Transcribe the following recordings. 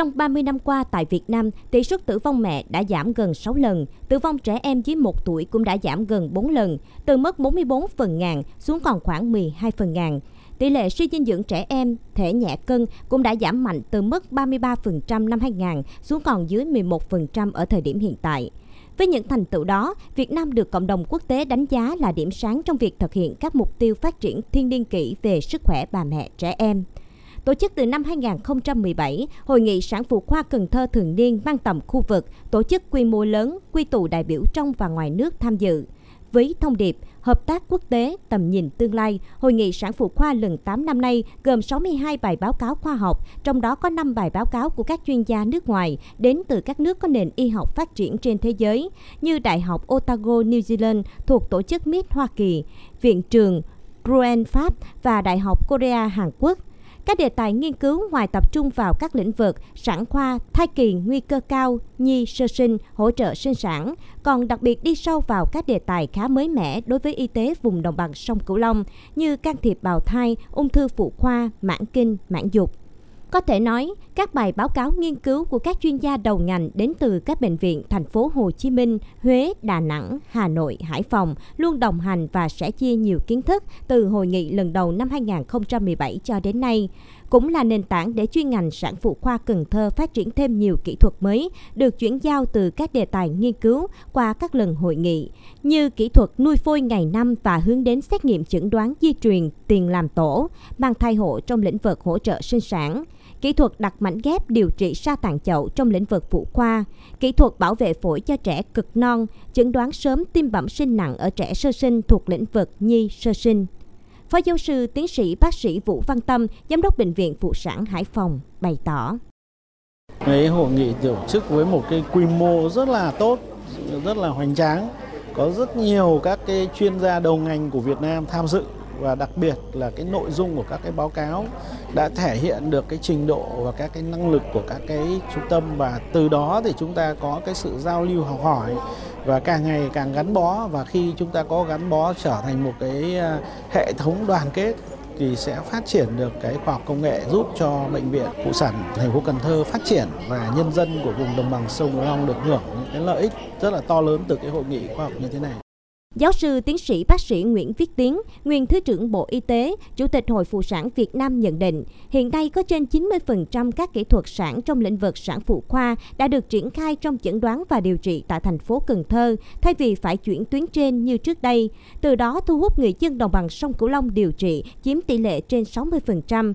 Trong 30 năm qua tại Việt Nam, tỷ suất tử vong mẹ đã giảm gần 6 lần, tử vong trẻ em dưới 1 tuổi cũng đã giảm gần 4 lần, từ mức 44 phần ngàn xuống còn khoảng 12 phần ngàn. Tỷ lệ suy dinh dưỡng trẻ em thể nhẹ cân cũng đã giảm mạnh từ mức 33% năm 2000 xuống còn dưới 11% ở thời điểm hiện tại. Với những thành tựu đó, Việt Nam được cộng đồng quốc tế đánh giá là điểm sáng trong việc thực hiện các mục tiêu phát triển thiên niên kỷ về sức khỏe bà mẹ trẻ em. Tổ chức từ năm 2017, Hội nghị sản phụ khoa Cần Thơ thường niên mang tầm khu vực, tổ chức quy mô lớn, quy tụ đại biểu trong và ngoài nước tham dự. Với thông điệp Hợp tác quốc tế, tầm nhìn tương lai, Hội nghị sản phụ khoa lần 8 năm nay gồm 62 bài báo cáo khoa học, trong đó có 5 bài báo cáo của các chuyên gia nước ngoài đến từ các nước có nền y học phát triển trên thế giới, như Đại học Otago, New Zealand thuộc Tổ chức MIT Hoa Kỳ, Viện trường Rouen Pháp và Đại học Korea Hàn Quốc. Các đề tài nghiên cứu ngoài tập trung vào các lĩnh vực sản khoa, thai kỳ nguy cơ cao, nhi sơ sinh, hỗ trợ sinh sản, còn đặc biệt đi sâu vào các đề tài khá mới mẻ đối với y tế vùng đồng bằng sông Cửu Long như can thiệp bào thai, ung thư phụ khoa, mãn kinh, mãn dục. Có thể nói, các bài báo cáo nghiên cứu của các chuyên gia đầu ngành đến từ các bệnh viện thành phố Hồ Chí Minh, Huế, Đà Nẵng, Hà Nội, Hải Phòng luôn đồng hành và sẽ chia nhiều kiến thức từ hội nghị lần đầu năm 2017 cho đến nay cũng là nền tảng để chuyên ngành sản phụ khoa Cần Thơ phát triển thêm nhiều kỹ thuật mới được chuyển giao từ các đề tài nghiên cứu qua các lần hội nghị, như kỹ thuật nuôi phôi ngày năm và hướng đến xét nghiệm chẩn đoán di truyền tiền làm tổ, mang thai hộ trong lĩnh vực hỗ trợ sinh sản, kỹ thuật đặt mảnh ghép điều trị sa tạng chậu trong lĩnh vực phụ khoa, kỹ thuật bảo vệ phổi cho trẻ cực non, chẩn đoán sớm tim bẩm sinh nặng ở trẻ sơ sinh thuộc lĩnh vực nhi sơ sinh. Phó giáo sư tiến sĩ bác sĩ Vũ Văn Tâm, giám đốc bệnh viện phụ sản Hải Phòng bày tỏ. Cái hội nghị tổ chức với một cái quy mô rất là tốt, rất là hoành tráng, có rất nhiều các cái chuyên gia đầu ngành của Việt Nam tham dự và đặc biệt là cái nội dung của các cái báo cáo đã thể hiện được cái trình độ và các cái năng lực của các cái trung tâm và từ đó thì chúng ta có cái sự giao lưu, học hỏi và càng ngày càng gắn bó và khi chúng ta có gắn bó trở thành một cái à, hệ thống đoàn kết thì sẽ phát triển được cái khoa học công nghệ giúp cho bệnh viện phụ sản thành phố Cần Thơ phát triển và nhân dân của vùng đồng bằng sông Cửu Long được hưởng những cái lợi ích rất là to lớn từ cái hội nghị khoa học như thế này. Giáo sư tiến sĩ bác sĩ Nguyễn Viết Tiến, nguyên Thứ trưởng Bộ Y tế, Chủ tịch Hội Phụ sản Việt Nam nhận định, hiện nay có trên 90% các kỹ thuật sản trong lĩnh vực sản phụ khoa đã được triển khai trong chẩn đoán và điều trị tại thành phố Cần Thơ, thay vì phải chuyển tuyến trên như trước đây. Từ đó thu hút người dân đồng bằng sông Cửu Long điều trị chiếm tỷ lệ trên 60%.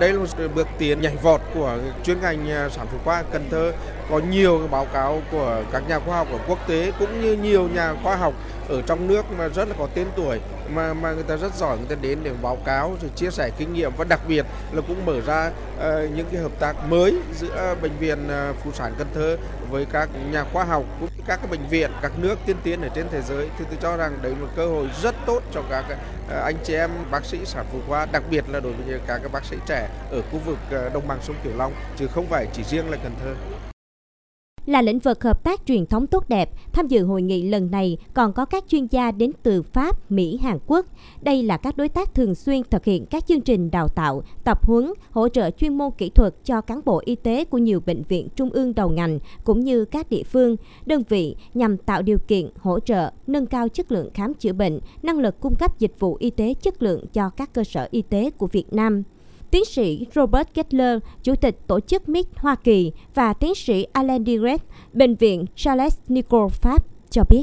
Đây là một bước tiến nhảy vọt của chuyên ngành à, sản phụ khoa Cần Thơ. Có nhiều báo cáo của các nhà khoa học ở quốc tế cũng như nhiều nhà khoa học ở trong nước mà rất là có tên tuổi mà mà người ta rất giỏi người ta đến để báo cáo rồi chia sẻ kinh nghiệm và đặc biệt là cũng mở ra uh, những cái hợp tác mới giữa bệnh viện uh, phụ sản Cần Thơ với các nhà khoa học cũng như các cái bệnh viện các nước tiên tiến ở trên thế giới. Thì tôi cho rằng đấy là một cơ hội rất tốt cho các uh, anh chị em bác sĩ sản phụ khoa đặc biệt là đối với các các bác sĩ trẻ ở khu vực uh, đồng bằng sông Cửu Long chứ không phải chỉ riêng là Cần Thơ là lĩnh vực hợp tác truyền thống tốt đẹp. Tham dự hội nghị lần này còn có các chuyên gia đến từ Pháp, Mỹ, Hàn Quốc. Đây là các đối tác thường xuyên thực hiện các chương trình đào tạo, tập huấn, hỗ trợ chuyên môn kỹ thuật cho cán bộ y tế của nhiều bệnh viện trung ương đầu ngành cũng như các địa phương, đơn vị nhằm tạo điều kiện hỗ trợ, nâng cao chất lượng khám chữa bệnh, năng lực cung cấp dịch vụ y tế chất lượng cho các cơ sở y tế của Việt Nam. Tiến sĩ Robert Gettler, Chủ tịch Tổ chức MIT Hoa Kỳ và tiến sĩ Alain Direct, Bệnh viện Charles Nicolle Pháp cho biết.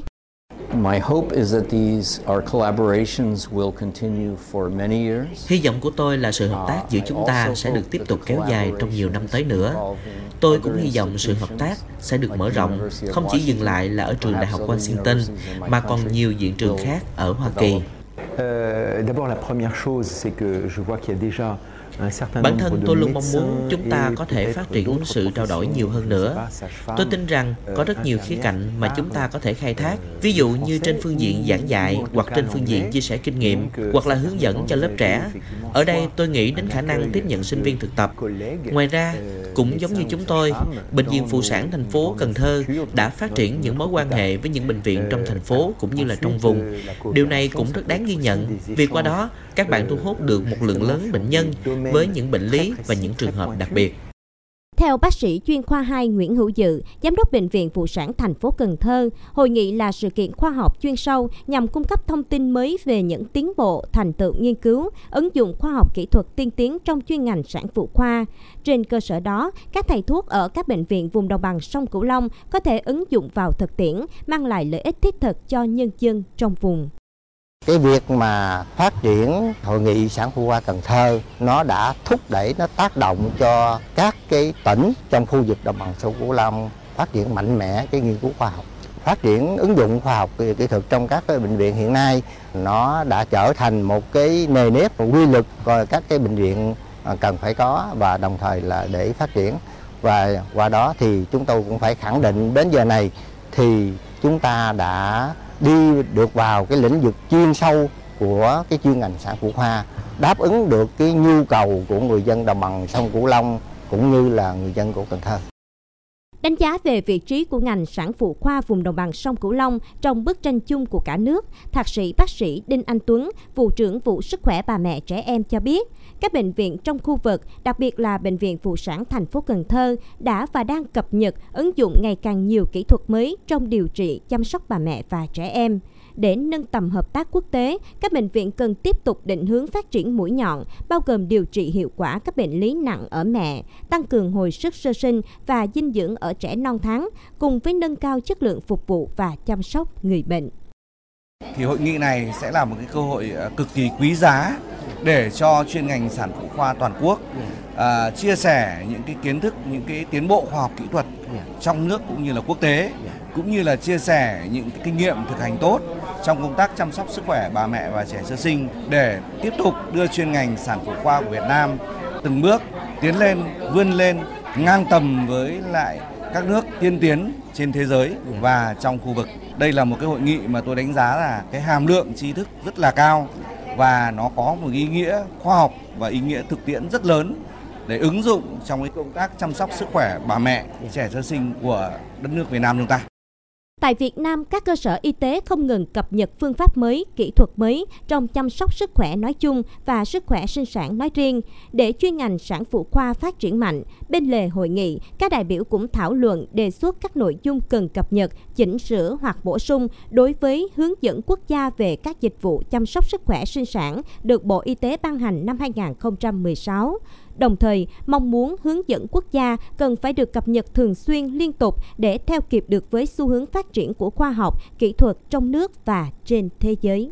My hope is that these our collaborations will continue for many years. Hy vọng của tôi là sự hợp tác giữa chúng ta sẽ được tiếp tục kéo dài trong nhiều năm tới nữa. Tôi cũng hy vọng sự hợp tác sẽ được mở rộng, không chỉ dừng lại là ở trường Đại học Washington mà còn nhiều viện trường khác ở Hoa Kỳ. Euh, d'abord la première chose c'est que je vois qu'il y a déjà Bản thân tôi luôn mong muốn chúng ta có thể phát triển sự trao đổi nhiều hơn nữa. Tôi tin rằng có rất nhiều khía cạnh mà chúng ta có thể khai thác, ví dụ như trên phương diện giảng dạy hoặc trên phương diện chia sẻ kinh nghiệm hoặc là hướng dẫn cho lớp trẻ. Ở đây tôi nghĩ đến khả năng tiếp nhận sinh viên thực tập. Ngoài ra, cũng giống như chúng tôi, Bệnh viện Phụ sản thành phố Cần Thơ đã phát triển những mối quan hệ với những bệnh viện trong thành phố cũng như là trong vùng. Điều này cũng rất đáng ghi nhận vì qua đó các bạn thu hút được một lượng lớn bệnh nhân với những bệnh lý và những trường hợp đặc biệt. Theo bác sĩ chuyên khoa 2 Nguyễn Hữu Dự, giám đốc bệnh viện phụ sản thành phố Cần Thơ, hội nghị là sự kiện khoa học chuyên sâu nhằm cung cấp thông tin mới về những tiến bộ, thành tựu nghiên cứu, ứng dụng khoa học kỹ thuật tiên tiến trong chuyên ngành sản phụ khoa. Trên cơ sở đó, các thầy thuốc ở các bệnh viện vùng đồng bằng sông Cửu Long có thể ứng dụng vào thực tiễn, mang lại lợi ích thiết thực cho nhân dân trong vùng. Cái việc mà phát triển hội nghị sản phụ khoa Cần Thơ, nó đã thúc đẩy, nó tác động cho các cái tỉnh trong khu vực đồng bằng sông Cửu Long phát triển mạnh mẽ cái nghiên cứu khoa học. Phát triển ứng dụng khoa học kỹ thuật trong các cái bệnh viện hiện nay, nó đã trở thành một cái nề nếp và quy luật các cái bệnh viện à, cần phải có và đồng thời là để phát triển. Và qua đó thì chúng tôi cũng phải khẳng định đến giờ này thì chúng ta đã đi được vào cái lĩnh vực chuyên sâu của cái chuyên ngành sản phụ khoa đáp ứng được cái nhu cầu của người dân đồng bằng sông Cửu Long cũng như là người dân của Cần Thơ. Đánh giá về vị trí của ngành sản phụ khoa vùng đồng bằng sông Cửu Long trong bức tranh chung của cả nước, Thạc sĩ bác sĩ Đinh Anh Tuấn, vụ trưởng vụ sức khỏe bà mẹ trẻ em cho biết, các bệnh viện trong khu vực, đặc biệt là bệnh viện phụ sản thành phố Cần Thơ đã và đang cập nhật ứng dụng ngày càng nhiều kỹ thuật mới trong điều trị chăm sóc bà mẹ và trẻ em để nâng tầm hợp tác quốc tế, các bệnh viện cần tiếp tục định hướng phát triển mũi nhọn, bao gồm điều trị hiệu quả các bệnh lý nặng ở mẹ, tăng cường hồi sức sơ sinh và dinh dưỡng ở trẻ non tháng, cùng với nâng cao chất lượng phục vụ và chăm sóc người bệnh. Thì hội nghị này sẽ là một cái cơ hội à, cực kỳ quý giá để cho chuyên ngành sản phụ khoa toàn quốc à, chia sẻ những cái kiến thức, những cái tiến bộ khoa học kỹ thuật trong nước cũng như là quốc tế, cũng như là chia sẻ những cái kinh nghiệm thực hành tốt trong công tác chăm sóc sức khỏe bà mẹ và trẻ sơ sinh để tiếp tục đưa chuyên ngành sản phụ khoa của Việt Nam từng bước tiến lên, vươn lên ngang tầm với lại các nước tiên tiến trên thế giới và trong khu vực. Đây là một cái hội nghị mà tôi đánh giá là cái hàm lượng tri thức rất là cao và nó có một ý nghĩa khoa học và ý nghĩa thực tiễn rất lớn để ứng dụng trong cái công tác chăm sóc sức khỏe bà mẹ, trẻ sơ sinh của đất nước Việt Nam chúng ta. Tại Việt Nam, các cơ sở y tế không ngừng cập nhật phương pháp mới, kỹ thuật mới trong chăm sóc sức khỏe nói chung và sức khỏe sinh sản nói riêng. Để chuyên ngành sản phụ khoa phát triển mạnh, bên lề hội nghị, các đại biểu cũng thảo luận đề xuất các nội dung cần cập nhật, chỉnh sửa hoặc bổ sung đối với hướng dẫn quốc gia về các dịch vụ chăm sóc sức khỏe sinh sản được Bộ Y tế ban hành năm 2016 đồng thời mong muốn hướng dẫn quốc gia cần phải được cập nhật thường xuyên liên tục để theo kịp được với xu hướng phát triển của khoa học, kỹ thuật trong nước và trên thế giới.